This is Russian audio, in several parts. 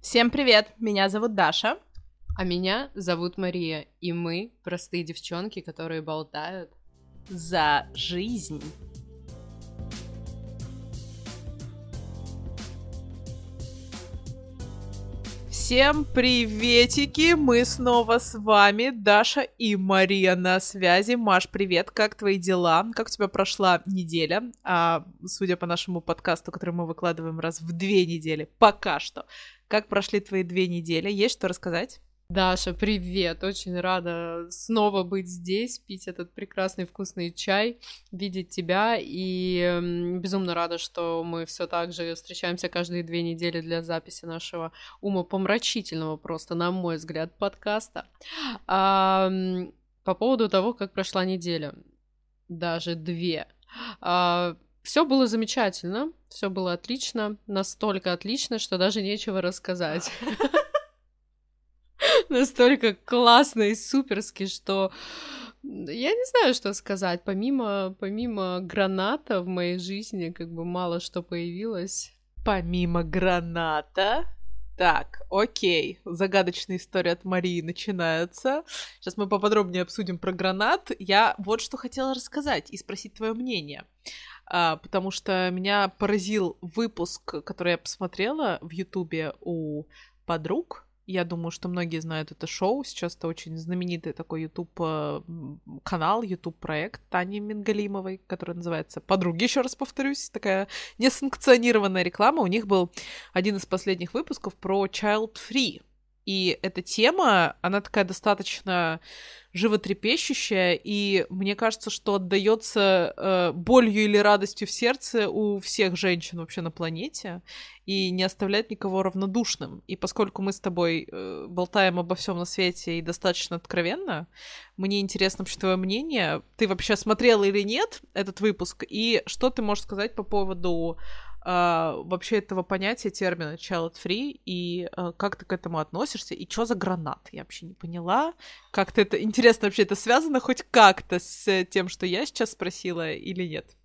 Всем привет! Меня зовут Даша. А меня зовут Мария, и мы простые девчонки, которые болтают за жизнь. Всем приветики! Мы снова с вами, Даша и Мария на связи. Маш, привет, как твои дела? Как у тебя прошла неделя? А, судя по нашему подкасту, который мы выкладываем раз в две недели, пока что. Как прошли твои две недели? Есть что рассказать? Даша, привет! Очень рада снова быть здесь, пить этот прекрасный вкусный чай, видеть тебя, и безумно рада, что мы все так же встречаемся каждые две недели для записи нашего умопомрачительного просто, на мой взгляд, подкаста. А, по поводу того, как прошла неделя, даже две. А, все было замечательно, все было отлично, настолько отлично, что даже нечего рассказать. настолько классно и суперски, что я не знаю, что сказать. Помимо, помимо граната в моей жизни, как бы мало что появилось. Помимо граната? Так, окей, загадочная история от Марии начинается. Сейчас мы поподробнее обсудим про гранат. Я вот что хотела рассказать и спросить твое мнение. А, потому что меня поразил выпуск, который я посмотрела в Ютубе у подруг я думаю, что многие знают это шоу. Сейчас это очень знаменитый такой YouTube э, канал, YouTube проект Тани Мингалимовой, который называется «Подруги», еще раз повторюсь, такая несанкционированная реклама. У них был один из последних выпусков про Child Free. И эта тема, она такая достаточно животрепещущая, и мне кажется, что отдается э, болью или радостью в сердце у всех женщин вообще на планете и не оставляет никого равнодушным. И поскольку мы с тобой э, болтаем обо всем на свете и достаточно откровенно, мне интересно вообще твое мнение. Ты вообще смотрела или нет этот выпуск? И что ты можешь сказать по поводу э, вообще этого понятия, термина child free, и э, как ты к этому относишься, и что за гранат? Я вообще не поняла. Как-то это... Интересно, вообще это связано хоть как-то с тем, что я сейчас спросила, или нет?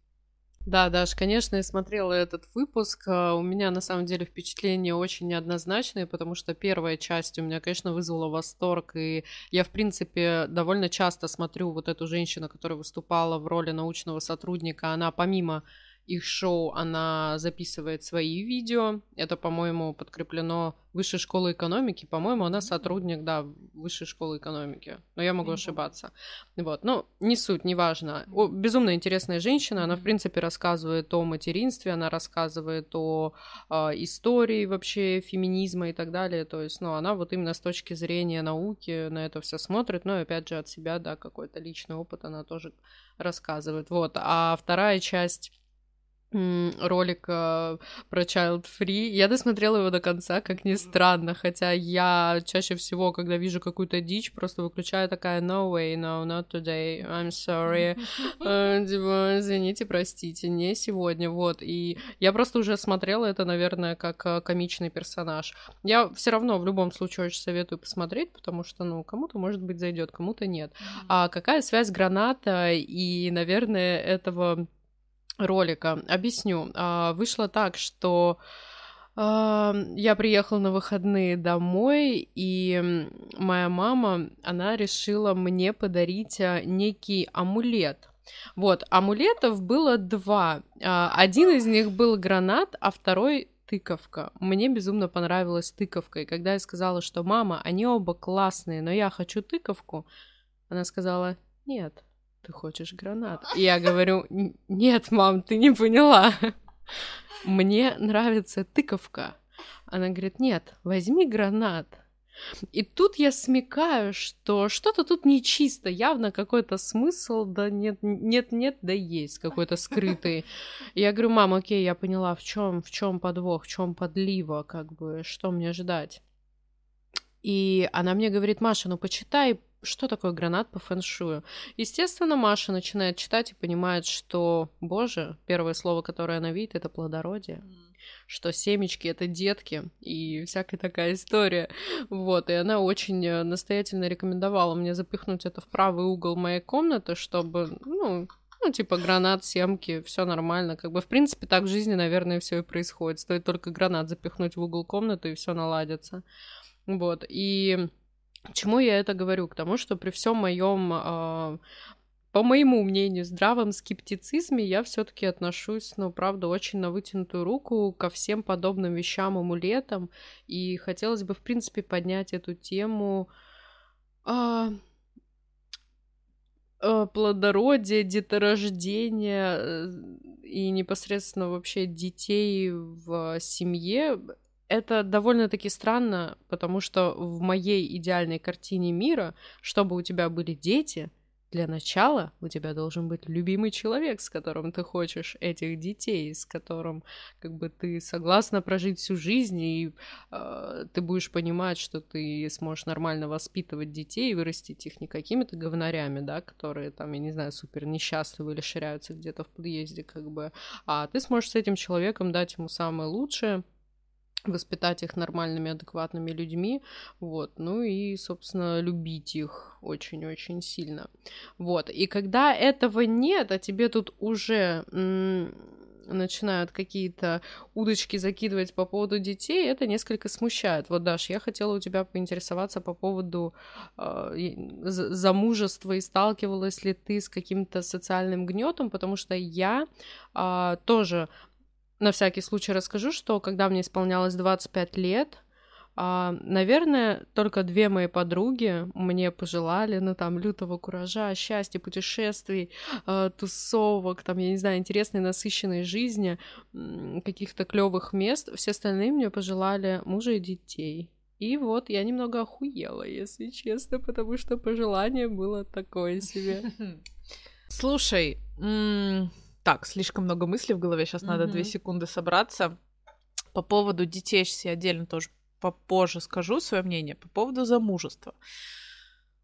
Да, Даш, конечно, я смотрела этот выпуск. А, у меня на самом деле впечатления очень неоднозначные, потому что первая часть у меня, конечно, вызвала восторг, и я, в принципе, довольно часто смотрю вот эту женщину, которая выступала в роли научного сотрудника. Она помимо их шоу, она записывает свои видео. Это, по-моему, подкреплено Высшей школы экономики. По-моему, она сотрудник, да, Высшей школы экономики. Но я могу ошибаться. Вот, ну, не суть, не важно. О, безумно интересная женщина. Она, в принципе, рассказывает о материнстве, она рассказывает о э, истории вообще феминизма и так далее. То есть, ну, она вот именно с точки зрения науки на это все смотрит. Но, опять же, от себя, да, какой-то личный опыт она тоже рассказывает. Вот. А вторая часть ролик э, про Child Free. Я досмотрела его до конца, как ни странно, хотя я чаще всего, когда вижу какую-то дичь, просто выключаю такая no way, no, not today, I'm sorry, э, типа, извините, простите, не сегодня, вот. И я просто уже смотрела это, наверное, как э, комичный персонаж. Я все равно в любом случае очень советую посмотреть, потому что, ну, кому-то, может быть, зайдет, кому-то нет. А какая связь граната и, наверное, этого ролика. Объясню. А, вышло так, что а, я приехала на выходные домой, и моя мама, она решила мне подарить а, некий амулет. Вот, амулетов было два. Один из них был гранат, а второй тыковка. Мне безумно понравилась тыковка. И когда я сказала, что мама, они оба классные, но я хочу тыковку, она сказала, нет, ты хочешь гранат? И я говорю, нет, мам, ты не поняла. Мне нравится тыковка. Она говорит, нет, возьми гранат. И тут я смекаю, что что-то тут нечисто, явно какой-то смысл, да нет, нет, нет, да есть какой-то скрытый. Я говорю, мам, окей, я поняла, в чем, в чем подвох, в чем подлива, как бы, что мне ждать. И она мне говорит, Маша, ну почитай что такое гранат по фэншую. Естественно, Маша начинает читать и понимает, что, боже, первое слово, которое она видит, это плодородие. Mm. Что семечки это детки и всякая такая история. Вот, и она очень э, настоятельно рекомендовала мне запихнуть это в правый угол моей комнаты, чтобы, ну, Ну, типа гранат, семки, все нормально. Как бы, в принципе, так в жизни, наверное, все и происходит. Стоит только гранат запихнуть в угол комнаты, и все наладится. Вот. И чему я это говорю? К тому, что при всем моем э, по моему мнению, здравом скептицизме я все-таки отношусь, ну, правда, очень на вытянутую руку ко всем подобным вещам, амулетам. И хотелось бы, в принципе, поднять эту тему а, а, плодородия, деторождения э, и непосредственно вообще детей в семье. Это довольно-таки странно, потому что в моей идеальной картине мира, чтобы у тебя были дети — для начала у тебя должен быть любимый человек, с которым ты хочешь этих детей, с которым как бы ты согласна прожить всю жизнь, и э, ты будешь понимать, что ты сможешь нормально воспитывать детей и вырастить их не какими-то говнарями, да, которые там, я не знаю, супер несчастливы или ширяются где-то в подъезде, как бы, а ты сможешь с этим человеком дать ему самое лучшее, воспитать их нормальными, адекватными людьми, вот, ну и, собственно, любить их очень-очень сильно, вот, и когда этого нет, а тебе тут уже начинают какие-то удочки закидывать по поводу детей, это несколько смущает. Вот, Даш, я хотела у тебя поинтересоваться по поводу э, замужества и сталкивалась ли ты с каким-то социальным гнетом, потому что я э, тоже на всякий случай расскажу, что когда мне исполнялось 25 лет, а, наверное, только две мои подруги мне пожелали, ну, там, лютого куража, счастья, путешествий, а, тусовок, там, я не знаю, интересной, насыщенной жизни, каких-то клевых мест. Все остальные мне пожелали мужа и детей. И вот я немного охуела, если честно, потому что пожелание было такое себе. Слушай, так, слишком много мыслей в голове, сейчас mm-hmm. надо две секунды собраться. По поводу детей сейчас я отдельно тоже попозже скажу свое мнение. По поводу замужества.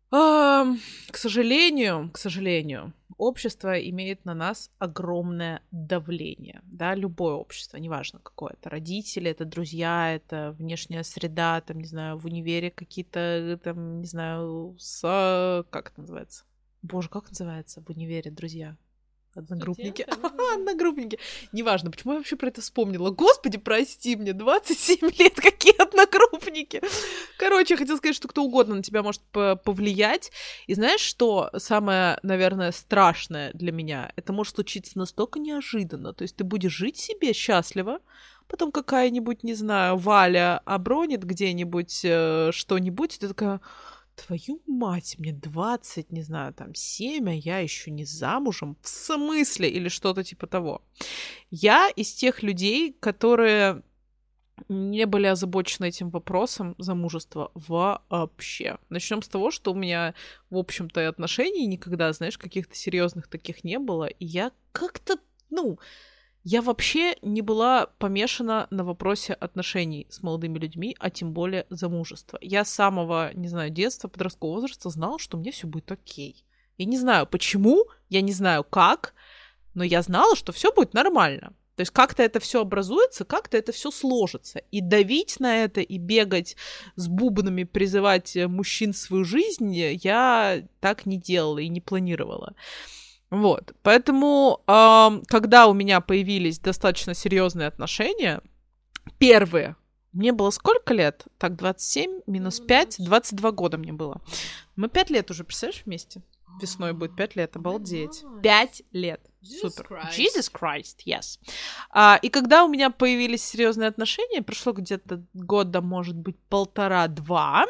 А, к сожалению, к сожалению, общество имеет на нас огромное давление, да, любое общество, неважно какое, это родители, это друзья, это внешняя среда, там, не знаю, в универе какие-то, там, не знаю, с... как это называется? Боже, как называется в универе, друзья? Одногруппники. Одногруппники. Неважно, почему я вообще про это вспомнила. Господи, прости мне, 27 лет, какие одногруппники. Короче, я хотела сказать, что кто угодно на тебя может повлиять. И знаешь, что самое, наверное, страшное для меня? Это может случиться настолько неожиданно. То есть ты будешь жить себе счастливо, потом какая-нибудь, не знаю, Валя обронит где-нибудь э, что-нибудь, и ты такая твою мать, мне 20, не знаю, там, 7, а я еще не замужем. В смысле? Или что-то типа того. Я из тех людей, которые не были озабочены этим вопросом замужества вообще. Начнем с того, что у меня, в общем-то, отношений никогда, знаешь, каких-то серьезных таких не было. И я как-то, ну, я вообще не была помешана на вопросе отношений с молодыми людьми, а тем более замужества. Я с самого, не знаю, детства, подросткового возраста знала, что мне все будет окей. Я не знаю почему, я не знаю как, но я знала, что все будет нормально. То есть как-то это все образуется, как-то это все сложится. И давить на это, и бегать с бубнами, призывать мужчин в свою жизнь я так не делала и не планировала. Вот. Поэтому, э, когда у меня появились достаточно серьезные отношения, первые, мне было сколько лет? Так, 27 минус 5, 22 года мне было. Мы 5 лет уже, представляешь, вместе? Весной будет 5 лет, обалдеть. 5 лет. Супер. Christ. Jesus Christ, yes. А, и когда у меня появились серьезные отношения, прошло где-то года, может быть, полтора-два,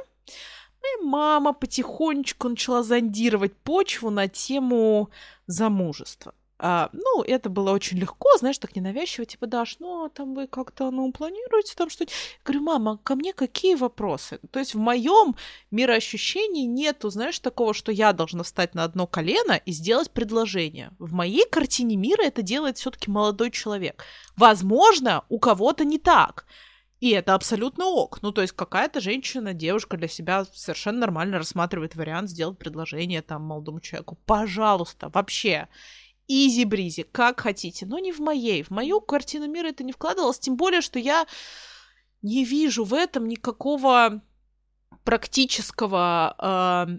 и мама потихонечку начала зондировать почву на тему замужества. А, ну, это было очень легко, знаешь, так ненавязчиво, типа, Даш, ну, а там вы как-то, ну, планируете там что-то? говорю, мама, ко мне какие вопросы? То есть в моем мироощущении нету, знаешь, такого, что я должна встать на одно колено и сделать предложение. В моей картине мира это делает все-таки молодой человек. Возможно, у кого-то не так. И это абсолютно ок. Ну, то есть какая-то женщина, девушка для себя совершенно нормально рассматривает вариант сделать предложение там молодому человеку. Пожалуйста, вообще. Изи-бризи, как хотите, но не в моей. В мою картину мира это не вкладывалось, тем более, что я не вижу в этом никакого практического,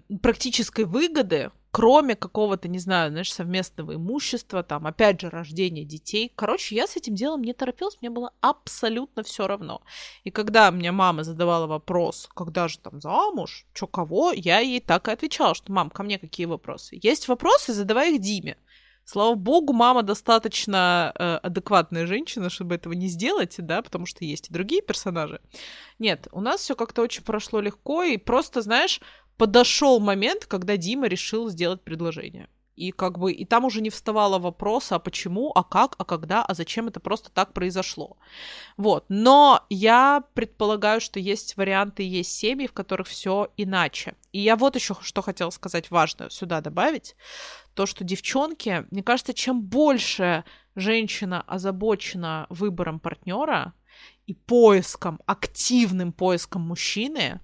э, практической выгоды кроме какого-то, не знаю, знаешь, совместного имущества, там, опять же, рождения детей. Короче, я с этим делом не торопилась, мне было абсолютно все равно. И когда мне мама задавала вопрос, когда же там замуж, чё кого, я ей так и отвечала, что, мам, ко мне какие вопросы? Есть вопросы, задавай их Диме. Слава богу, мама достаточно э, адекватная женщина, чтобы этого не сделать, да, потому что есть и другие персонажи. Нет, у нас все как-то очень прошло легко, и просто, знаешь, подошел момент, когда Дима решил сделать предложение. И как бы, и там уже не вставало вопроса, а почему, а как, а когда, а зачем это просто так произошло. Вот. Но я предполагаю, что есть варианты, есть семьи, в которых все иначе. И я вот еще что хотела сказать важное сюда добавить. То, что девчонки, мне кажется, чем больше женщина озабочена выбором партнера и поиском, активным поиском мужчины,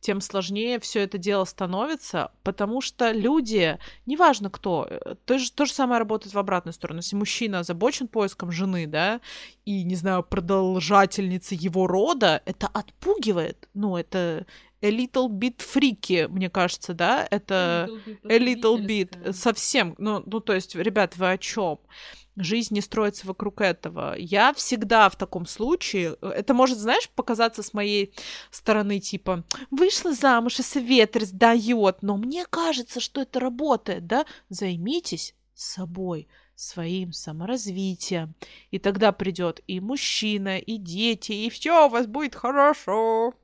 тем сложнее все это дело становится, потому что люди, неважно кто, э, то же, то же самое работает в обратную сторону. Если мужчина озабочен поиском жены, да, и, не знаю, продолжательницы его рода, это отпугивает. Ну, это a little bit freaky, мне кажется, да, это a little bit, совсем, ну, ну, то есть, ребят, вы о чем? Жизнь не строится вокруг этого. Я всегда в таком случае, это может, знаешь, показаться с моей стороны, типа, вышла замуж, и совет раздает, но мне кажется, что это работает, да? Займитесь собой, своим саморазвитием. И тогда придет и мужчина, и дети, и все у вас будет хорошо.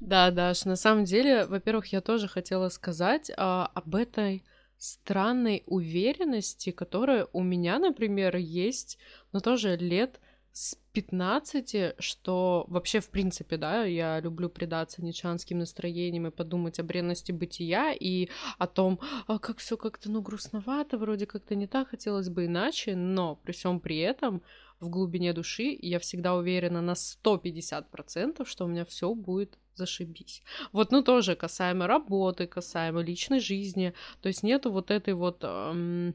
Да, Даш, на самом деле, во-первых, я тоже хотела сказать а, об этой странной уверенности, которая у меня, например, есть, но тоже лет с 15, что вообще, в принципе, да, я люблю предаться ничанским настроениям и подумать о бренности бытия и о том, а как все как-то, ну, грустновато, вроде как-то не так, хотелось бы иначе, но при всем при этом в глубине души я всегда уверена на 150%, что у меня все будет зашибись. Вот, ну, тоже касаемо работы, касаемо личной жизни. То есть нету вот этой вот эм,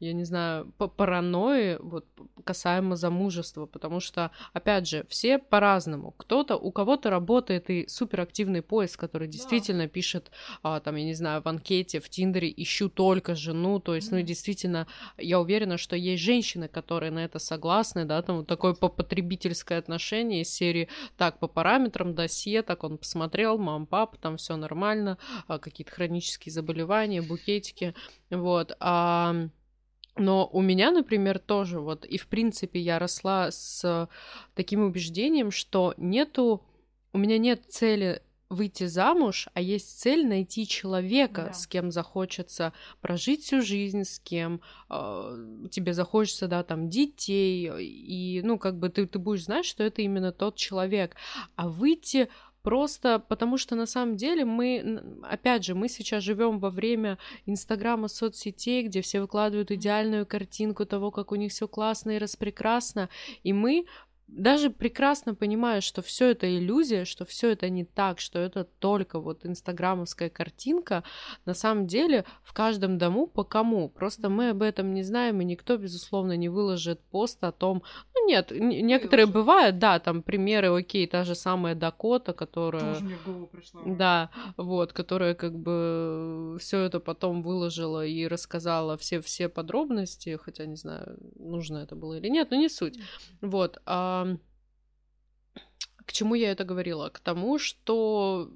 я не знаю, по паранойи вот касаемо замужества, потому что, опять же, все по-разному. Кто-то, у кого-то работает и суперактивный поиск, который действительно да. пишет, а, там, я не знаю, в анкете, в Тиндере, ищу только жену, то есть, mm ну, действительно, я уверена, что есть женщины, которые на это согласны, да, там, вот такое по потребительское отношение из серии, так, по параметрам досье, так он посмотрел, мам, пап, там все нормально, а, какие-то хронические заболевания, букетики, вот, а но у меня, например, тоже вот, и в принципе я росла с таким убеждением, что нету, у меня нет цели выйти замуж, а есть цель найти человека, да. с кем захочется прожить всю жизнь, с кем э, тебе захочется, да, там, детей, и, ну, как бы ты, ты будешь знать, что это именно тот человек. А выйти Просто потому что на самом деле мы, опять же, мы сейчас живем во время Инстаграма, соцсетей, где все выкладывают идеальную картинку того, как у них все классно и распрекрасно, и мы даже прекрасно понимая, что все это иллюзия, что все это не так, что это только вот инстаграмовская картинка, на самом деле в каждом дому по кому. Просто мы об этом не знаем, и никто, безусловно, не выложит пост о том, ну нет, некоторые Выложу. бывают, да, там примеры, окей, та же самая Дакота, которая... Тоже мне в голову пришла. Да, вот, которая как бы все это потом выложила и рассказала все, все подробности, хотя не знаю, нужно это было или нет, но не суть. Вот, а к чему я это говорила? К тому, что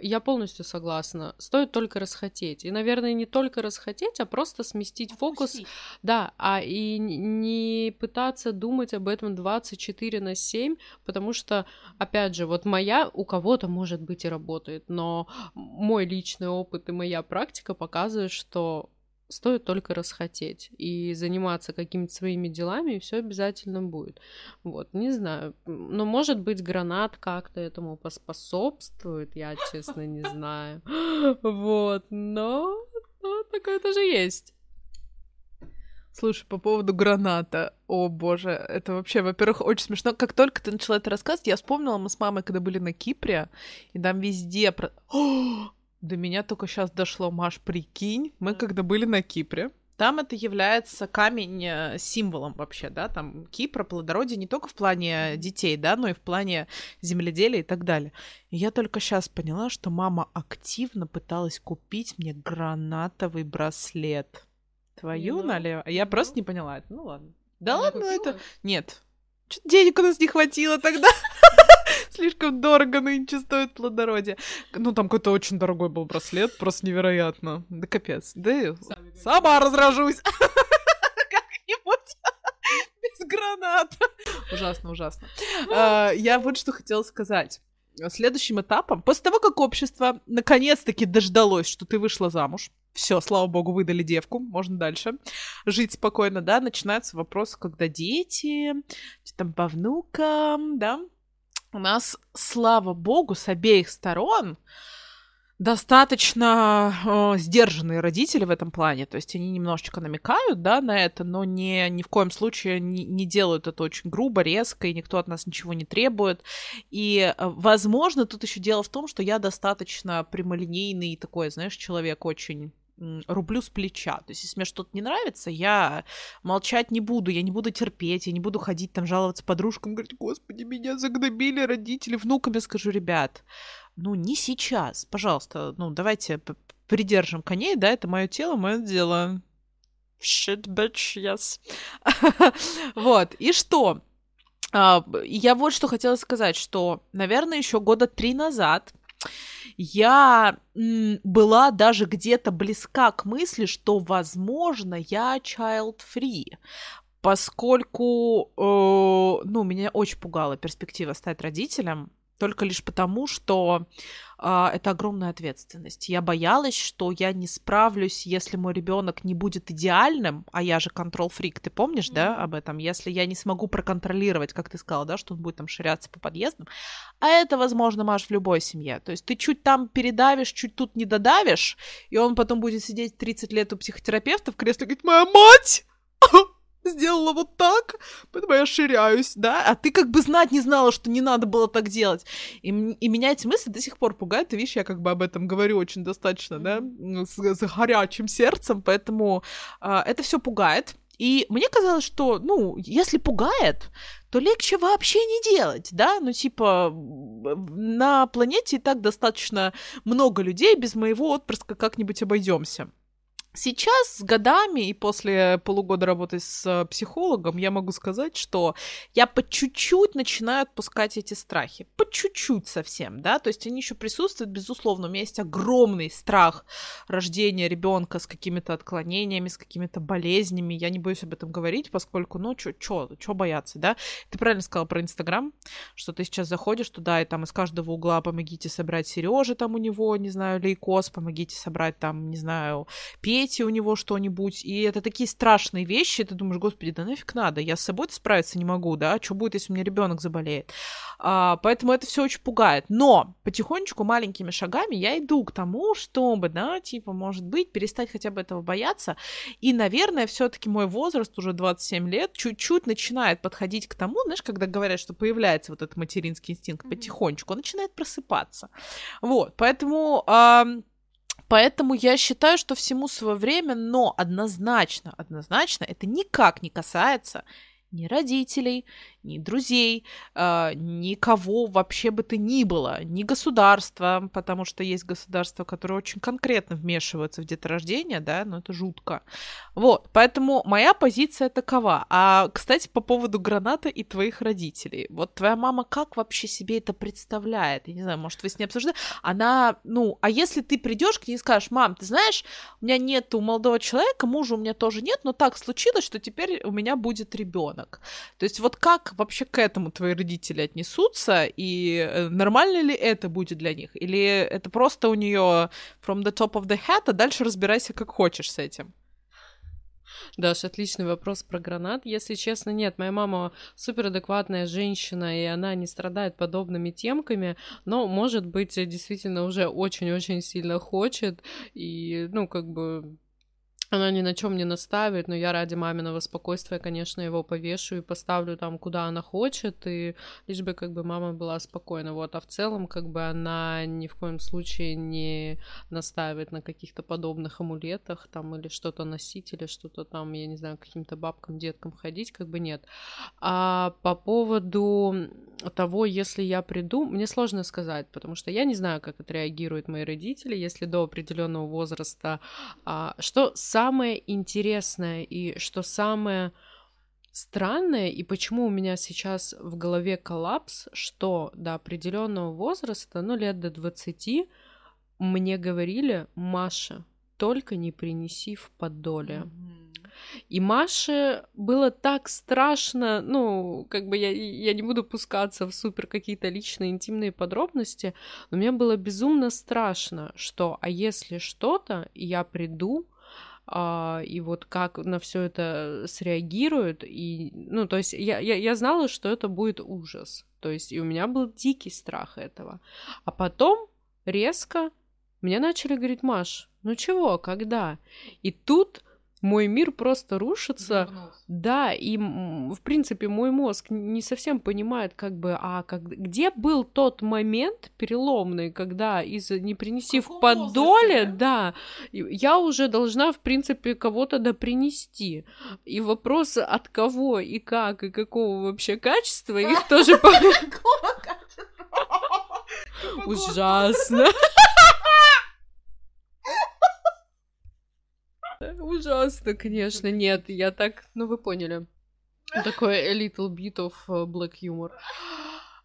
я полностью согласна. Стоит только расхотеть. И, наверное, не только расхотеть, а просто сместить Отпустить. фокус. Да, а и не пытаться думать об этом 24 на 7, потому что, опять же, вот моя у кого-то, может быть, и работает, но мой личный опыт и моя практика показывают, что Стоит только расхотеть и заниматься какими-то своими делами, и все обязательно будет. Вот, не знаю. Но, может быть, гранат как-то этому поспособствует, я, честно, не знаю. Вот, но, но такое тоже есть. Слушай, по поводу граната. О, боже, это вообще, во-первых, очень смешно. Как только ты начала это рассказывать, я вспомнила, мы с мамой, когда были на Кипре, и там везде... Про... О! До меня только сейчас дошло, Маш, прикинь, мы когда были на Кипре, там это является камень э, символом вообще, да, там Кипра, плодородие не только в плане детей, да, но и в плане земледелия и так далее. И я только сейчас поняла, что мама активно пыталась купить мне гранатовый браслет. Твою налево. Я просто не поняла это. Ну ладно. Да ладно, это... Нет. Чё денег у нас не хватило тогда. Слишком дорого нынче стоит плодородие. Ну, там какой-то очень дорогой был браслет, просто невероятно. Да капец. Да сама разражусь. Как-нибудь. Без граната. Ужасно, ужасно. А, я вот что хотела сказать. Следующим этапом, после того, как общество наконец-таки дождалось, что ты вышла замуж, все, слава богу, выдали девку, можно дальше жить спокойно, да, начинаются вопросы, когда дети, там по внукам, да, у нас, слава богу, с обеих сторон достаточно э, сдержанные родители в этом плане. То есть они немножечко намекают, да, на это, но не, ни в коем случае не, не делают это очень грубо, резко, и никто от нас ничего не требует. И, э, возможно, тут еще дело в том, что я достаточно прямолинейный такой, знаешь, человек очень рублю с плеча. То есть, если мне что-то не нравится, я молчать не буду, я не буду терпеть, я не буду ходить там жаловаться подружкам, говорить, господи, меня загнобили родители, внукам я скажу, ребят, ну, не сейчас, пожалуйста, ну, давайте придержим коней, да, это мое тело, мое дело. Shit, bitch, yes. вот, и что? А, я вот что хотела сказать, что, наверное, еще года три назад я была даже где-то близка к мысли, что, возможно, я child-free, поскольку, э, ну, меня очень пугала перспектива стать родителем, только лишь потому, что это огромная ответственность. Я боялась, что я не справлюсь, если мой ребенок не будет идеальным, а я же контрол-фрик, ты помнишь, mm-hmm. да, об этом? Если я не смогу проконтролировать, как ты сказала, да, что он будет там ширяться по подъездам, а это возможно, Маш, в любой семье. То есть ты чуть там передавишь, чуть тут не додавишь, и он потом будет сидеть 30 лет у психотерапевта в кресле и говорить, моя мать! сделала вот так, поэтому я ширяюсь, да, а ты как бы знать не знала, что не надо было так делать. И, и меня эти мысли до сих пор пугают, ты видишь, я как бы об этом говорю очень достаточно, да, с, с горячим сердцем, поэтому а, это все пугает. И мне казалось, что, ну, если пугает, то легче вообще не делать, да, ну, типа, на планете и так достаточно много людей, без моего отпрыска как-нибудь обойдемся. Сейчас с годами и после полугода работы с э, психологом я могу сказать, что я по чуть-чуть начинаю отпускать эти страхи. По чуть-чуть совсем, да, то есть они еще присутствуют, безусловно. У меня есть огромный страх рождения ребенка с какими-то отклонениями, с какими-то болезнями. Я не боюсь об этом говорить, поскольку, ну, чё, чё, чё бояться, да? Ты правильно сказала про Инстаграм, что ты сейчас заходишь туда, и там из каждого угла помогите собрать Сережи, там у него, не знаю, лейкоз, помогите собрать там, не знаю, песни, дети у него что-нибудь, и это такие страшные вещи, ты думаешь, господи, да нафиг надо, я с собой справиться не могу, да, что будет, если у меня ребенок заболеет. А, поэтому это все очень пугает. Но потихонечку, маленькими шагами я иду к тому, чтобы, да, типа, может быть, перестать хотя бы этого бояться. И, наверное, все-таки мой возраст уже 27 лет чуть-чуть начинает подходить к тому, знаешь, когда говорят, что появляется вот этот материнский инстинкт потихонечку, он начинает просыпаться. Вот, поэтому Поэтому я считаю, что всему свое время, но однозначно, однозначно это никак не касается ни родителей, ни друзей, э, никого вообще бы то ни было, ни государства, потому что есть государства, которые очень конкретно вмешиваются в деторождение, да, но это жутко. Вот, поэтому моя позиция такова. А, кстати, по поводу граната и твоих родителей. Вот твоя мама как вообще себе это представляет? Я не знаю, может, вы с ней обсуждали? Она, ну, а если ты придешь к ней и скажешь, мам, ты знаешь, у меня нет молодого человека, мужа у меня тоже нет, но так случилось, что теперь у меня будет ребенок. То есть вот как вообще к этому твои родители отнесутся, и э, нормально ли это будет для них? Или это просто у нее from the top of the head, а дальше разбирайся как хочешь с этим? Даш, отличный вопрос про гранат. Если честно, нет, моя мама супер адекватная женщина, и она не страдает подобными темками, но, может быть, действительно уже очень-очень сильно хочет, и, ну, как бы она ни на чем не наставит, но я ради маминого спокойствия, конечно, его повешу и поставлю там, куда она хочет, и лишь бы как бы мама была спокойна, вот, а в целом как бы она ни в коем случае не наставит на каких-то подобных амулетах там или что-то носить, или что-то там, я не знаю, каким-то бабкам, деткам ходить, как бы нет. А по поводу того, если я приду, мне сложно сказать, потому что я не знаю, как отреагируют мои родители, если до определенного возраста, а, что сам самое интересное и что самое странное, и почему у меня сейчас в голове коллапс, что до определенного возраста, ну лет до 20, мне говорили, Маша, только не принеси в подоле. Mm-hmm. И Маше было так страшно, ну, как бы я, я не буду пускаться в супер какие-то личные интимные подробности, но мне было безумно страшно, что, а если что-то, я приду, а, и вот как на все это среагируют, и, ну, то есть я, я, я знала, что это будет ужас, то есть и у меня был дикий страх этого, а потом резко мне начали говорить, Маш, ну чего, когда? И тут мой мир просто рушится. Вернулся. Да, и в принципе мой мозг не совсем понимает, как бы, а как, где был тот момент переломный, когда из не принеси в подоле, да, я уже должна, в принципе, кого-то да принести. И вопрос от кого и как, и какого вообще качества, их тоже... Ужасно. Ужасно, конечно. Нет, я так... Ну, вы поняли. Такой a little bit of э, black humor.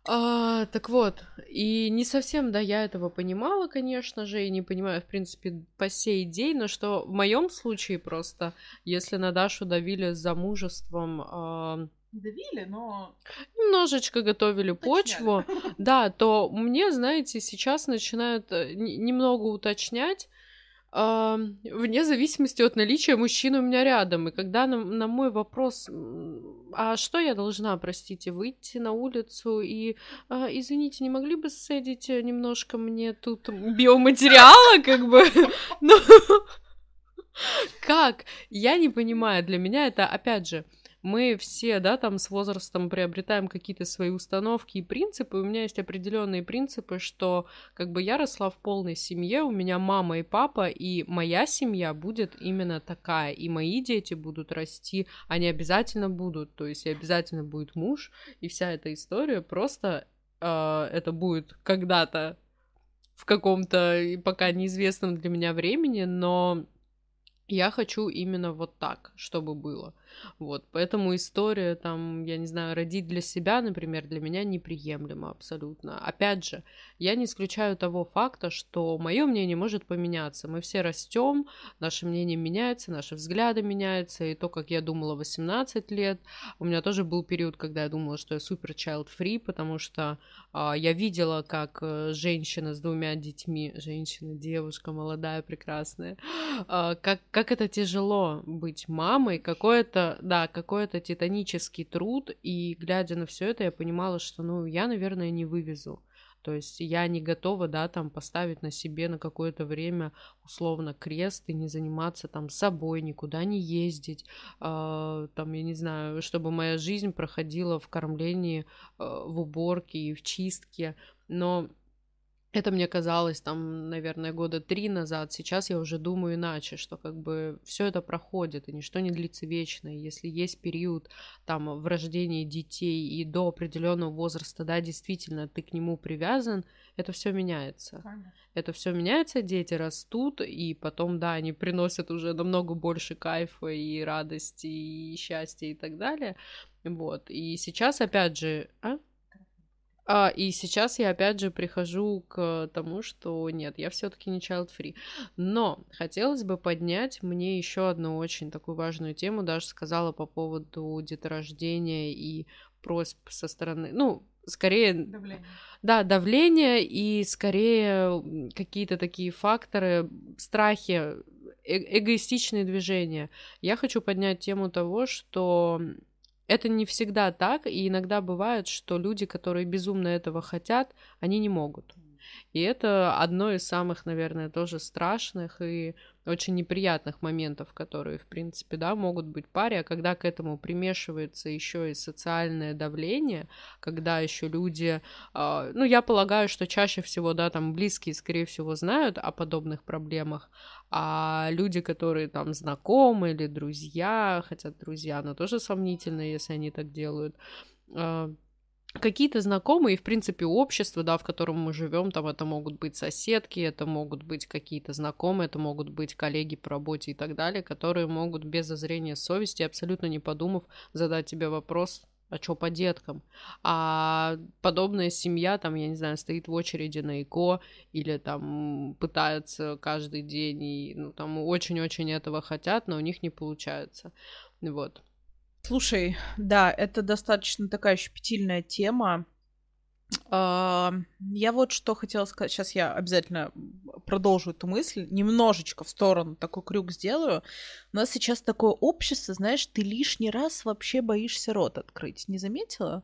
А, так вот, и не совсем, да, я этого понимала, конечно же, и не понимаю, в принципе, по сей день, но что в моем случае просто, если на Дашу давили замужеством... А... Давили, но... Немножечко готовили почву, да, то мне, знаете, сейчас начинают э, немного уточнять, вне зависимости от наличия мужчины у меня рядом. И когда на, на мой вопрос, а что я должна, простите, выйти на улицу и, а, извините, не могли бы садить немножко мне тут биоматериала, как бы, ну, как? Я не понимаю, для меня это, опять же, мы все, да, там с возрастом приобретаем какие-то свои установки и принципы. У меня есть определенные принципы, что как бы я росла в полной семье, у меня мама и папа, и моя семья будет именно такая, и мои дети будут расти, они обязательно будут, то есть и обязательно будет муж, и вся эта история просто э, это будет когда-то в каком-то пока неизвестном для меня времени, но я хочу именно вот так, чтобы было. Вот, поэтому история, там, я не знаю, родить для себя, например, для меня неприемлема абсолютно. Опять же, я не исключаю того факта, что мое мнение может поменяться. Мы все растем, наше мнение меняется, наши взгляды меняются, и то, как я думала 18 лет, у меня тоже был период, когда я думала, что я супер child free, потому что а, я видела, как э, женщина с двумя детьми, женщина, девушка молодая, прекрасная, а, как, как это тяжело быть мамой, да, какой-то титанический труд, и глядя на все это, я понимала, что, ну, я, наверное, не вывезу. То есть я не готова, да, там поставить на себе на какое-то время условно крест и не заниматься там собой, никуда не ездить, э, там, я не знаю, чтобы моя жизнь проходила в кормлении, э, в уборке и в чистке. Но это мне казалось там, наверное, года три назад. Сейчас я уже думаю иначе, что как бы все это проходит, и ничто не длится вечно. И если есть период там в рождении детей и до определенного возраста, да, действительно, ты к нему привязан, это все меняется. Конечно. Это все меняется, дети растут, и потом, да, они приносят уже намного больше кайфа и радости, и счастья и так далее. Вот. И сейчас, опять же, а? А, и сейчас я опять же прихожу к тому, что нет, я все-таки не child free. Но хотелось бы поднять мне еще одну очень такую важную тему, даже сказала по поводу деторождения и просьб со стороны, ну, скорее... Давление. Да, давление и скорее какие-то такие факторы, страхи, э эгоистичные движения. Я хочу поднять тему того, что это не всегда так, и иногда бывает, что люди, которые безумно этого хотят, они не могут. И это одно из самых, наверное, тоже страшных и очень неприятных моментов, которые, в принципе, да, могут быть паре, а когда к этому примешивается еще и социальное давление, когда еще люди, э, ну, я полагаю, что чаще всего, да, там близкие, скорее всего, знают о подобных проблемах, а люди, которые там знакомы или друзья, хотя друзья, но тоже сомнительно, если они так делают, э, какие-то знакомые, в принципе, общество, да, в котором мы живем, там это могут быть соседки, это могут быть какие-то знакомые, это могут быть коллеги по работе и так далее, которые могут без зазрения совести, абсолютно не подумав, задать тебе вопрос, а что по деткам? А подобная семья, там, я не знаю, стоит в очереди на ЭКО или там пытается каждый день и, ну, там, очень-очень этого хотят, но у них не получается. Вот. Слушай, да, это достаточно такая щепетильная тема. А, я вот что хотела сказать. Сейчас я обязательно продолжу эту мысль. Немножечко в сторону такой крюк сделаю. У нас сейчас такое общество, знаешь, ты лишний раз вообще боишься рот открыть. Не заметила?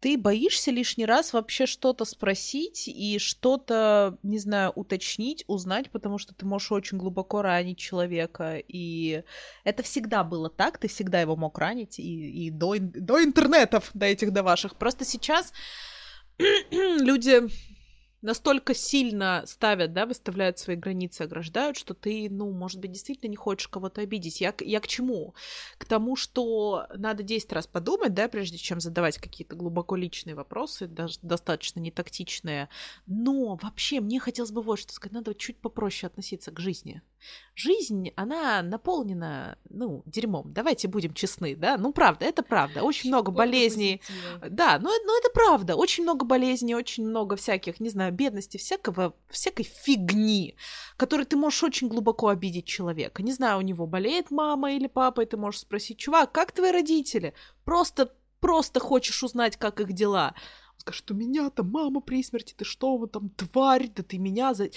Ты боишься лишний раз вообще что-то спросить и что-то, не знаю, уточнить, узнать, потому что ты можешь очень глубоко ранить человека, и это всегда было так, ты всегда его мог ранить, и, и до, до интернетов, до этих, до ваших. Просто сейчас люди настолько сильно ставят, да, выставляют свои границы, ограждают, что ты, ну, может быть, действительно не хочешь кого-то обидеть. Я, я к чему? К тому, что надо 10 раз подумать, да, прежде чем задавать какие-то глубоко личные вопросы, даже достаточно нетактичные. Но вообще мне хотелось бы вот что сказать, надо чуть попроще относиться к жизни. Жизнь, она наполнена, ну, дерьмом. Давайте будем честны, да? Ну, правда, это правда. Очень много болезней. Да, но, но это правда. Очень много болезней, очень много всяких, не знаю, бедности, всякого, всякой фигни, которой ты можешь очень глубоко обидеть человека. Не знаю, у него болеет мама или папа, и ты можешь спросить, чувак, как твои родители? Просто, просто хочешь узнать, как их дела. Он скажет, что меня там мама при смерти, ты что, вы там тварь, да ты меня за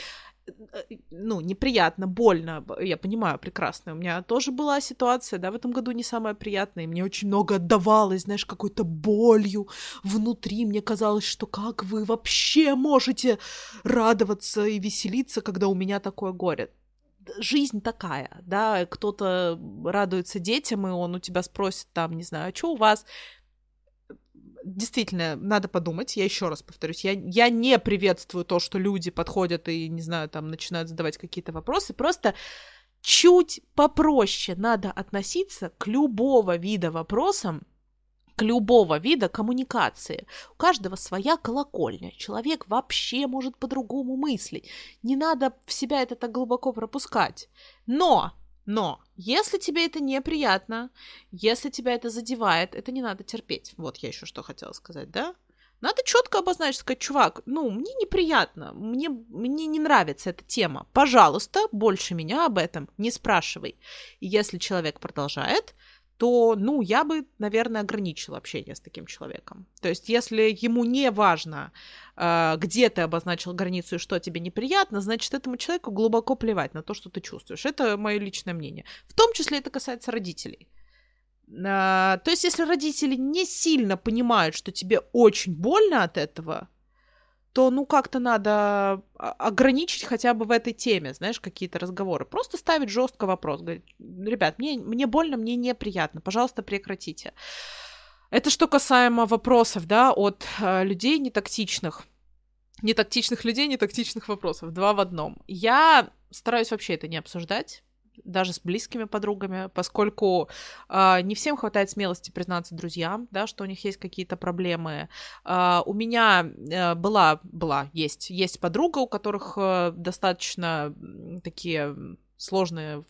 ну, неприятно, больно, я понимаю прекрасно. У меня тоже была ситуация, да, в этом году не самая приятная, и мне очень много отдавалось, знаешь, какой-то болью внутри. Мне казалось, что как вы вообще можете радоваться и веселиться, когда у меня такое горе? жизнь такая, да, кто-то радуется детям, и он у тебя спросит там, не знаю, а что у вас? Действительно, надо подумать, я еще раз повторюсь, я, я не приветствую то, что люди подходят и, не знаю, там, начинают задавать какие-то вопросы, просто чуть попроще надо относиться к любого вида вопросам, к любого вида коммуникации. У каждого своя колокольня. Человек вообще может по-другому мыслить. Не надо в себя это так глубоко пропускать. Но но если тебе это неприятно, если тебя это задевает, это не надо терпеть. Вот я еще что хотела сказать, да? Надо четко обозначить, сказать, чувак, ну, мне неприятно, мне, мне не нравится эта тема. Пожалуйста, больше меня об этом не спрашивай. И если человек продолжает, то, ну, я бы, наверное, ограничила общение с таким человеком. То есть, если ему не важно, э, где ты обозначил границу и что тебе неприятно, значит, этому человеку глубоко плевать на то, что ты чувствуешь. Это мое личное мнение. В том числе это касается родителей. Э, то есть, если родители не сильно понимают, что тебе очень больно от этого, то ну как-то надо ограничить хотя бы в этой теме, знаешь, какие-то разговоры. Просто ставить жестко вопрос. Говорить, ребят, мне, мне больно, мне неприятно, пожалуйста, прекратите. Это что касаемо вопросов, да, от э, людей нетактичных. Нетактичных людей, нетактичных вопросов. Два в одном. Я стараюсь вообще это не обсуждать даже с близкими подругами, поскольку э, не всем хватает смелости признаться друзьям, да, что у них есть какие-то проблемы. Э, у меня э, была, была, есть, есть подруга, у которых э, достаточно такие сложные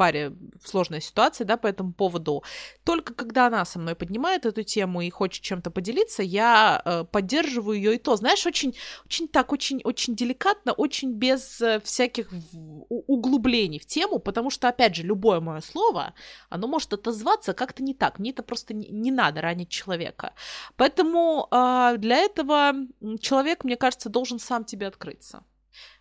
паре сложная ситуация, да, по этому поводу. Только когда она со мной поднимает эту тему и хочет чем-то поделиться, я э, поддерживаю ее и то, знаешь, очень, очень так, очень, очень деликатно, очень без э, всяких углублений в тему, потому что, опять же, любое мое слово, оно может отозваться как-то не так. Мне это просто не, не надо ранить человека. Поэтому э, для этого человек, мне кажется, должен сам тебе открыться.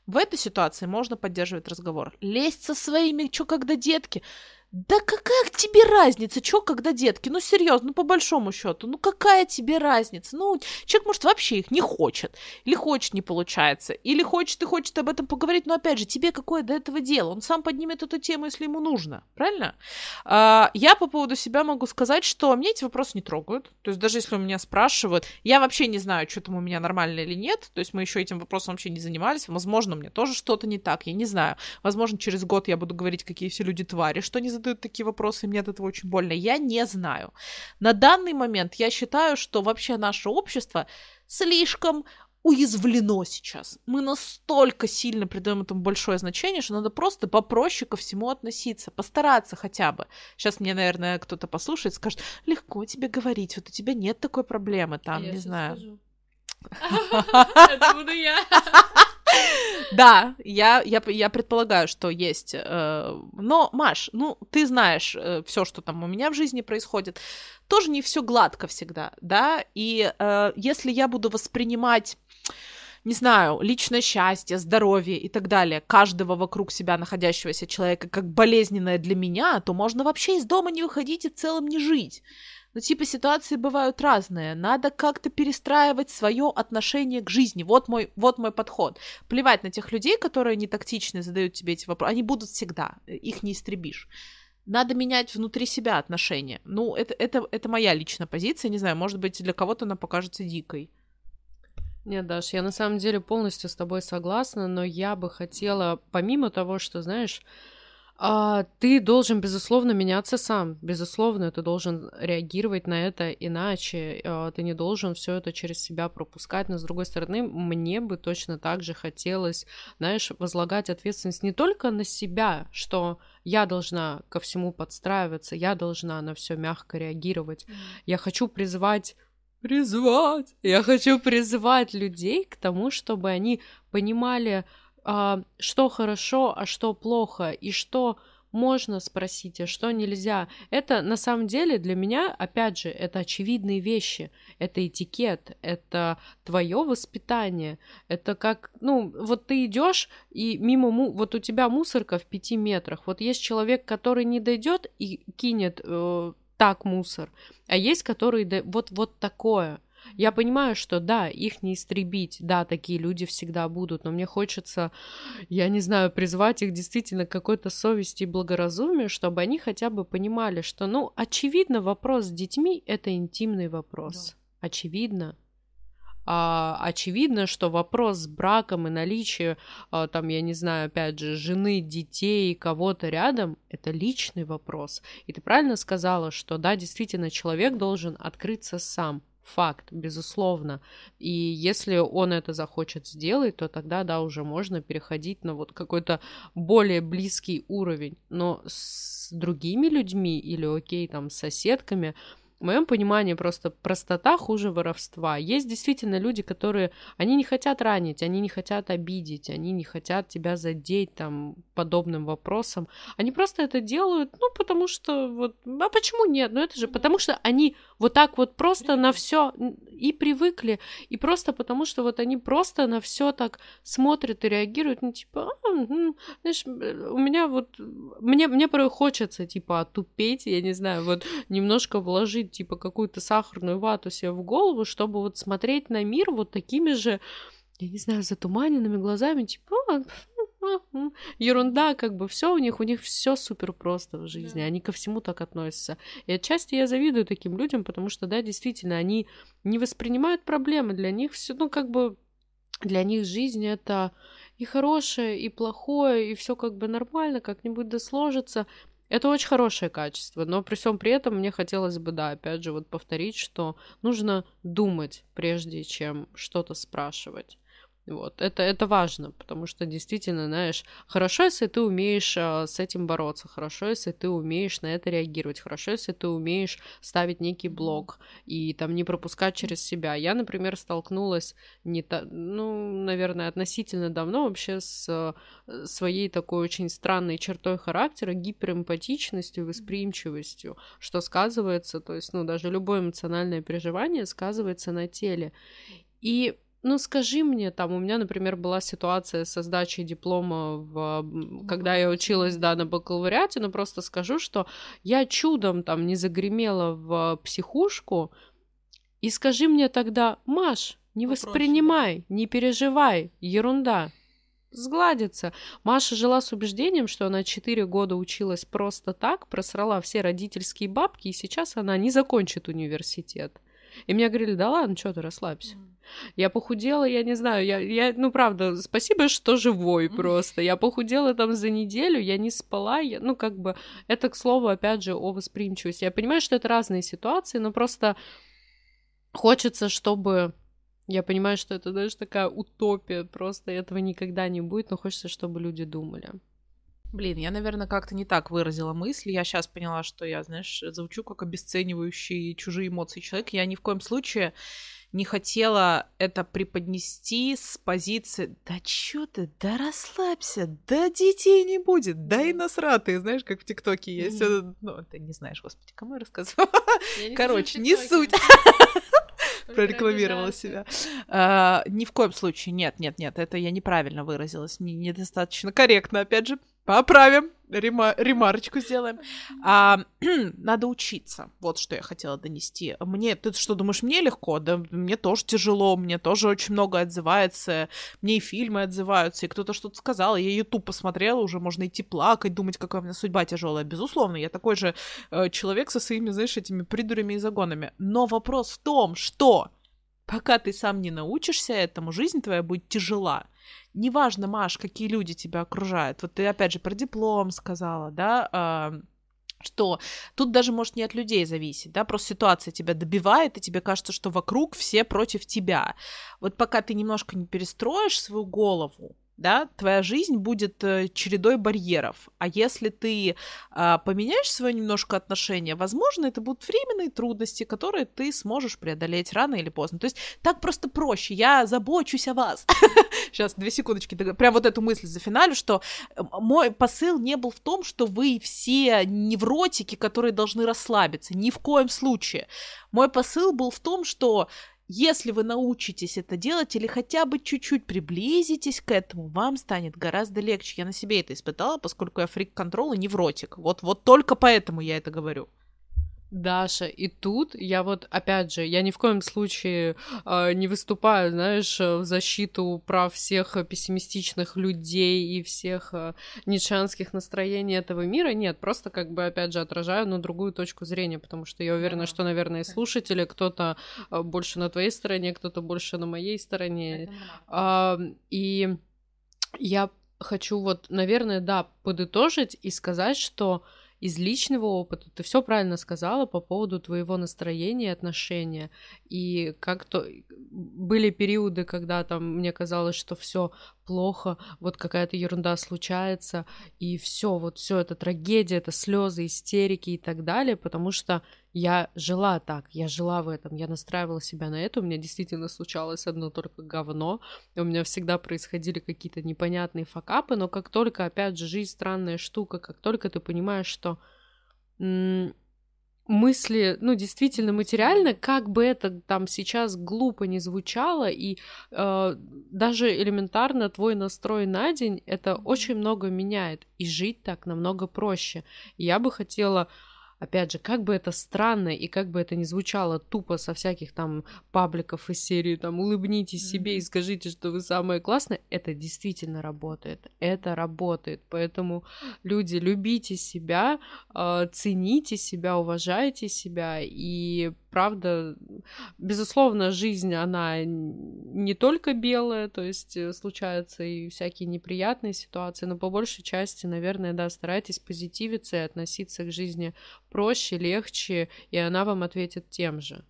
В этой ситуации можно поддерживать разговор. Лезть со своими, что когда детки. Да какая тебе разница, чё, когда детки? Ну, серьезно, ну, по большому счету, ну, какая тебе разница? Ну, человек, может, вообще их не хочет, или хочет, не получается, или хочет и хочет об этом поговорить, но, опять же, тебе какое до этого дело? Он сам поднимет эту тему, если ему нужно, правильно? А, я по поводу себя могу сказать, что мне эти вопросы не трогают, то есть даже если у меня спрашивают, я вообще не знаю, что там у меня нормально или нет, то есть мы еще этим вопросом вообще не занимались, возможно, у меня тоже что-то не так, я не знаю, возможно, через год я буду говорить, какие все люди твари, что не задают такие вопросы, и мне от этого очень больно. Я не знаю. На данный момент я считаю, что вообще наше общество слишком уязвлено сейчас. Мы настолько сильно придаем этому большое значение, что надо просто попроще ко всему относиться, постараться хотя бы. Сейчас мне, наверное, кто-то послушает, скажет, легко тебе говорить, вот у тебя нет такой проблемы, там, Я не знаю. Буду я. Да, я, я, я предполагаю, что есть. э, но, Маш, ну, ты знаешь все, что там у меня в жизни происходит. Тоже не все гладко всегда, да. И э, если я буду воспринимать не знаю, личное счастье, здоровье и так далее каждого вокруг себя находящегося человека как болезненное для меня, то можно вообще из дома не выходить и в целом не жить. Ну, типа, ситуации бывают разные. Надо как-то перестраивать свое отношение к жизни. Вот мой, вот мой подход. Плевать на тех людей, которые не тактичны, задают тебе эти вопросы. Они будут всегда. Их не истребишь. Надо менять внутри себя отношения. Ну, это, это, это моя личная позиция. Не знаю, может быть, для кого-то она покажется дикой. Нет, Даш, я на самом деле полностью с тобой согласна, но я бы хотела, помимо того, что, знаешь, а, ты должен, безусловно, меняться сам. Безусловно, ты должен реагировать на это иначе. А, ты не должен все это через себя пропускать. Но, с другой стороны, мне бы точно так же хотелось, знаешь, возлагать ответственность не только на себя, что я должна ко всему подстраиваться, я должна на все мягко реагировать. Я хочу призывать призвать. Я хочу призвать людей к тому, чтобы они понимали, что хорошо, а что плохо, и что можно спросить, а что нельзя. Это на самом деле для меня, опять же, это очевидные вещи. Это этикет, это твое воспитание. Это как, ну, вот ты идешь и мимо, му... вот у тебя мусорка в пяти метрах. Вот есть человек, который не дойдет и кинет э, так мусор, а есть, которые да, вот, вот такое. Я понимаю, что да, их не истребить, да, такие люди всегда будут, но мне хочется, я не знаю, призвать их действительно к какой-то совести и благоразумию, чтобы они хотя бы понимали, что, ну, очевидно, вопрос с детьми — это интимный вопрос. Да. Очевидно а, очевидно, что вопрос с браком и наличие, а, там, я не знаю, опять же, жены, детей, кого-то рядом, это личный вопрос. И ты правильно сказала, что да, действительно, человек должен открыться сам. Факт, безусловно. И если он это захочет сделать, то тогда, да, уже можно переходить на вот какой-то более близкий уровень. Но с другими людьми или, окей, там, с соседками, в моем понимании просто простота хуже воровства. Есть действительно люди, которые, они не хотят ранить, они не хотят обидеть, они не хотят тебя задеть там подобным вопросом. Они просто это делают, ну, потому что вот, а почему нет? Ну, это же потому что они вот так вот просто на все и привыкли, и просто потому что вот они просто на все так смотрят и реагируют, ну, типа, а, ну, знаешь, у меня вот, мне, мне порой хочется, типа, отупеть, я не знаю, вот немножко вложить типа какую-то сахарную вату себе в голову, чтобы вот смотреть на мир вот такими же, я не знаю, затуманенными глазами, типа, «А, ерунда, как бы все у них, у них все супер просто в жизни, они ко всему так относятся. И отчасти я завидую таким людям, потому что, да, действительно, они не воспринимают проблемы, для них все, ну, как бы, для них жизнь это и хорошее, и плохое, и все как бы нормально, как-нибудь да сложится. Это очень хорошее качество, но при всем при этом мне хотелось бы, да, опять же, вот повторить, что нужно думать, прежде чем что-то спрашивать. Вот, это, это важно, потому что действительно, знаешь, хорошо, если ты умеешь а, с этим бороться, хорошо, если ты умеешь на это реагировать, хорошо, если ты умеешь ставить некий блок и там не пропускать через себя. Я, например, столкнулась не та, ну, наверное, относительно давно вообще с э, своей такой очень странной чертой характера, гиперэмпатичностью, восприимчивостью, что сказывается, то есть, ну, даже любое эмоциональное переживание сказывается на теле. И ну скажи мне, там, у меня, например, была ситуация со сдачей диплома, в, когда я училась, да, на бакалавриате, но просто скажу, что я чудом там не загремела в психушку, и скажи мне тогда, Маш, не Попроще, воспринимай, да. не переживай, ерунда, сгладится. Маша жила с убеждением, что она 4 года училась просто так, просрала все родительские бабки, и сейчас она не закончит университет. И мне говорили, да ладно, что ты, расслабься. Я похудела, я не знаю, я, я, ну, правда, спасибо, что живой просто. Я похудела там за неделю, я не спала, я, ну, как бы, это, к слову, опять же, о восприимчивости. Я понимаю, что это разные ситуации, но просто хочется, чтобы... Я понимаю, что это, знаешь, такая утопия, просто этого никогда не будет, но хочется, чтобы люди думали. Блин, я, наверное, как-то не так выразила мысль. Я сейчас поняла, что я, знаешь, звучу как обесценивающий чужие эмоции человек. Я ни в коем случае не хотела это преподнести с позиции «Да чё ты, да расслабься, да детей не будет, да и насратые», знаешь, как в ТикТоке есть. Mm-hmm. Ну, ты не знаешь, господи, кому я рассказывала? Короче, не суть. прорекламировала себя. А, ни в коем случае, нет, нет, нет, это я неправильно выразилась, недостаточно корректно, опять же, поправим, рема- ремарочку сделаем. А, надо учиться, вот что я хотела донести. Мне, ты что, думаешь, мне легко? Да мне тоже тяжело, мне тоже очень много отзывается, мне и фильмы отзываются, и кто-то что-то сказал, я YouTube посмотрела, уже можно идти плакать, думать, какая у меня судьба тяжелая. Безусловно, я такой же э, человек со своими, знаешь, этими придурями и загонами. Но вопрос в том, что пока ты сам не научишься этому, жизнь твоя будет тяжела. Неважно, Маш, какие люди тебя окружают. Вот ты опять же про диплом сказала, да, что тут даже может не от людей зависеть, да, просто ситуация тебя добивает, и тебе кажется, что вокруг все против тебя. Вот пока ты немножко не перестроишь свою голову, да, твоя жизнь будет э, чередой барьеров. А если ты э, поменяешь свое немножко отношение, возможно, это будут временные трудности, которые ты сможешь преодолеть рано или поздно. То есть так просто проще. Я забочусь о вас. Сейчас, две секундочки, прям вот эту мысль за финалю, что э, мой посыл не был в том, что вы все невротики, которые должны расслабиться. Ни в коем случае. Мой посыл был в том, что если вы научитесь это делать или хотя бы чуть-чуть приблизитесь к этому, вам станет гораздо легче. Я на себе это испытала, поскольку я фрик-контрол и невротик. Вот, вот только поэтому я это говорю. Даша, и тут я вот, опять же, я ни в коем случае э, не выступаю, знаешь, в защиту прав всех пессимистичных людей и всех э, нитшанских настроений этого мира. Нет, просто как бы, опять же, отражаю на другую точку зрения, потому что я уверена, что, наверное, слушатели, кто-то э, больше на твоей стороне, кто-то больше на моей стороне. Э, и я хочу вот, наверное, да, подытожить и сказать, что из личного опыта ты все правильно сказала по поводу твоего настроения и отношения. И как-то были периоды, когда там мне казалось, что все плохо, вот какая-то ерунда случается, и все, вот все это трагедия, это слезы, истерики и так далее, потому что я жила так, я жила в этом, я настраивала себя на это, у меня действительно случалось одно только говно, у меня всегда происходили какие-то непонятные факапы, но как только, опять же, жизнь странная штука, как только ты понимаешь, что мысли, ну, действительно материально, как бы это там сейчас глупо не звучало, и э, даже элементарно твой настрой на день, это очень много меняет, и жить так намного проще. И я бы хотела опять же, как бы это странно и как бы это ни звучало тупо со всяких там пабликов из серии, там, улыбнитесь mm-hmm. себе и скажите, что вы самое классное, это действительно работает, это работает, поэтому люди, любите себя, э, цените себя, уважайте себя и правда, безусловно, жизнь, она не только белая, то есть э, случаются и всякие неприятные ситуации, но по большей части, наверное, да, старайтесь позитивиться и относиться к жизни проще, легче, и она вам ответит тем же.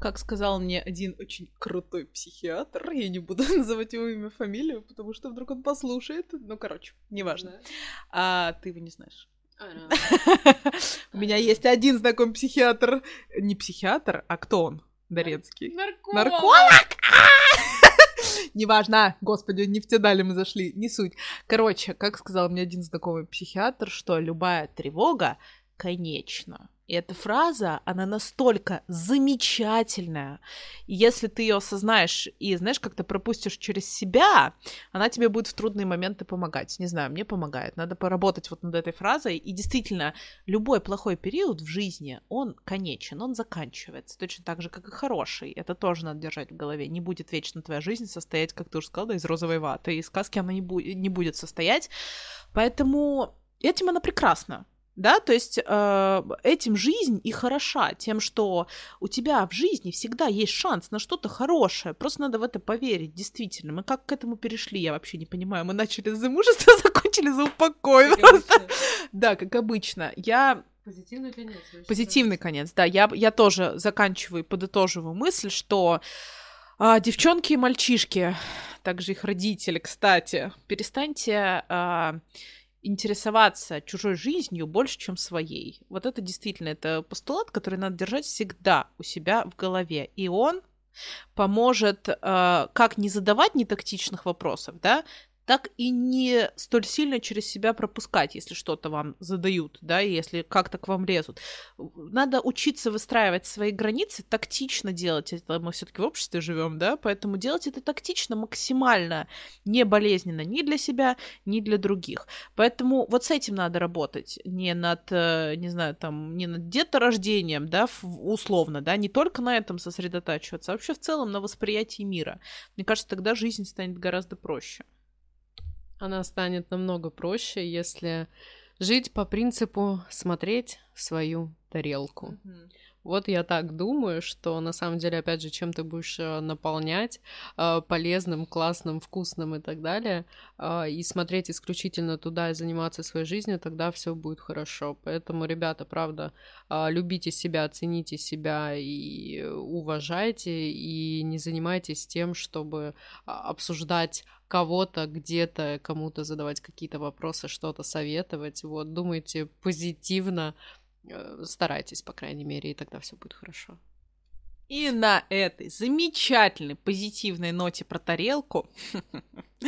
Как сказал мне один очень крутой психиатр, я не буду называть его имя, фамилию, потому что вдруг он послушает. Ну, короче, неважно. Да. А ты его не знаешь. У меня есть один знакомый психиатр. Не психиатр, а кто он? Дорецкий. Нарколог! Нарколог! Неважно, господи, не в те дали мы зашли, не суть. Короче, как сказал мне один знакомый психиатр, что любая тревога конечна. И эта фраза, она настолько замечательная. Если ты ее осознаешь и, знаешь, как-то пропустишь через себя, она тебе будет в трудные моменты помогать. Не знаю, мне помогает. Надо поработать вот над этой фразой. И действительно, любой плохой период в жизни, он конечен, он заканчивается. Точно так же, как и хороший. Это тоже надо держать в голове. Не будет вечно твоя жизнь состоять, как ты уже сказала, из розовой ваты. И сказки она не, бу- не будет состоять. Поэтому этим она прекрасна да, то есть э, этим жизнь и хороша, тем, что у тебя в жизни всегда есть шанс на что-то хорошее, просто надо в это поверить, действительно. Мы как к этому перешли, я вообще не понимаю. Мы начали за замужество, закончили за упокой. Да, как обычно. Я Позитивный конец. Позитивный конец, да. Я, я тоже заканчиваю, подытоживаю мысль, что а, девчонки и мальчишки, также их родители, кстати, перестаньте а, интересоваться чужой жизнью больше, чем своей. Вот это действительно, это постулат, который надо держать всегда у себя в голове. И он поможет э, как не задавать нетактичных вопросов, да, так и не столь сильно через себя пропускать, если что-то вам задают, да, если как-то к вам лезут. Надо учиться выстраивать свои границы, тактично делать это. Мы все-таки в обществе живем, да, поэтому делать это тактично, максимально не болезненно ни для себя, ни для других. Поэтому вот с этим надо работать, не над, э, не знаю, там, не над деторождением, да, условно, да, не только на этом сосредотачиваться, а вообще в целом на восприятии мира. Мне кажется, тогда жизнь станет гораздо проще. Она станет намного проще, если жить по принципу смотреть свою тарелку. Mm-hmm. Вот я так думаю, что на самом деле, опять же, чем ты будешь э, наполнять э, полезным, классным, вкусным и так далее, э, и смотреть исключительно туда и заниматься своей жизнью, тогда все будет хорошо. Поэтому, ребята, правда, любите себя, цените себя и уважайте, и не занимайтесь тем, чтобы обсуждать кого-то где-то, кому-то задавать какие-то вопросы, что-то советовать. Вот, думайте позитивно, старайтесь, по крайней мере, и тогда все будет хорошо. И на этой замечательной позитивной ноте про тарелку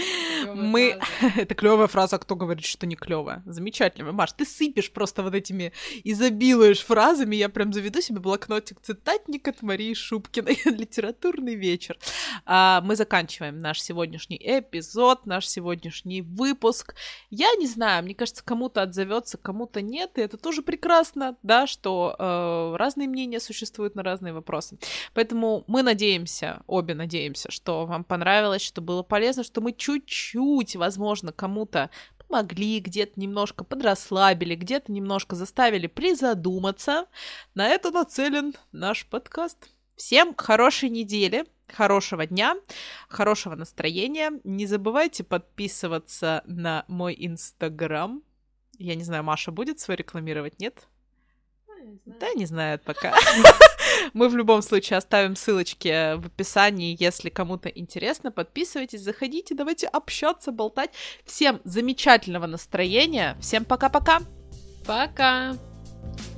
мы... Это клевая фраза, кто говорит, что не клевая. Замечательно. Маш, ты сыпешь просто вот этими, изобилуешь фразами. Я прям заведу себе блокнотик цитатник от Марии Шубкиной. Литературный вечер. А, мы заканчиваем наш сегодняшний эпизод, наш сегодняшний выпуск. Я не знаю, мне кажется, кому-то отзовется, кому-то нет. И это тоже прекрасно, да, что э, разные мнения существуют на разные вопросы. Поэтому мы надеемся, обе надеемся, что вам понравилось, что было полезно, что мы чуть-чуть, возможно, кому-то помогли, где-то немножко подрасслабили, где-то немножко заставили призадуматься. На это нацелен наш подкаст. Всем хорошей недели, хорошего дня, хорошего настроения. Не забывайте подписываться на мой инстаграм. Я не знаю, Маша будет свой рекламировать, нет? Да, не знает пока. Мы в любом случае оставим ссылочки в описании, если кому-то интересно. Подписывайтесь, заходите, давайте общаться, болтать. Всем замечательного настроения. Всем пока-пока. Пока. -пока. пока.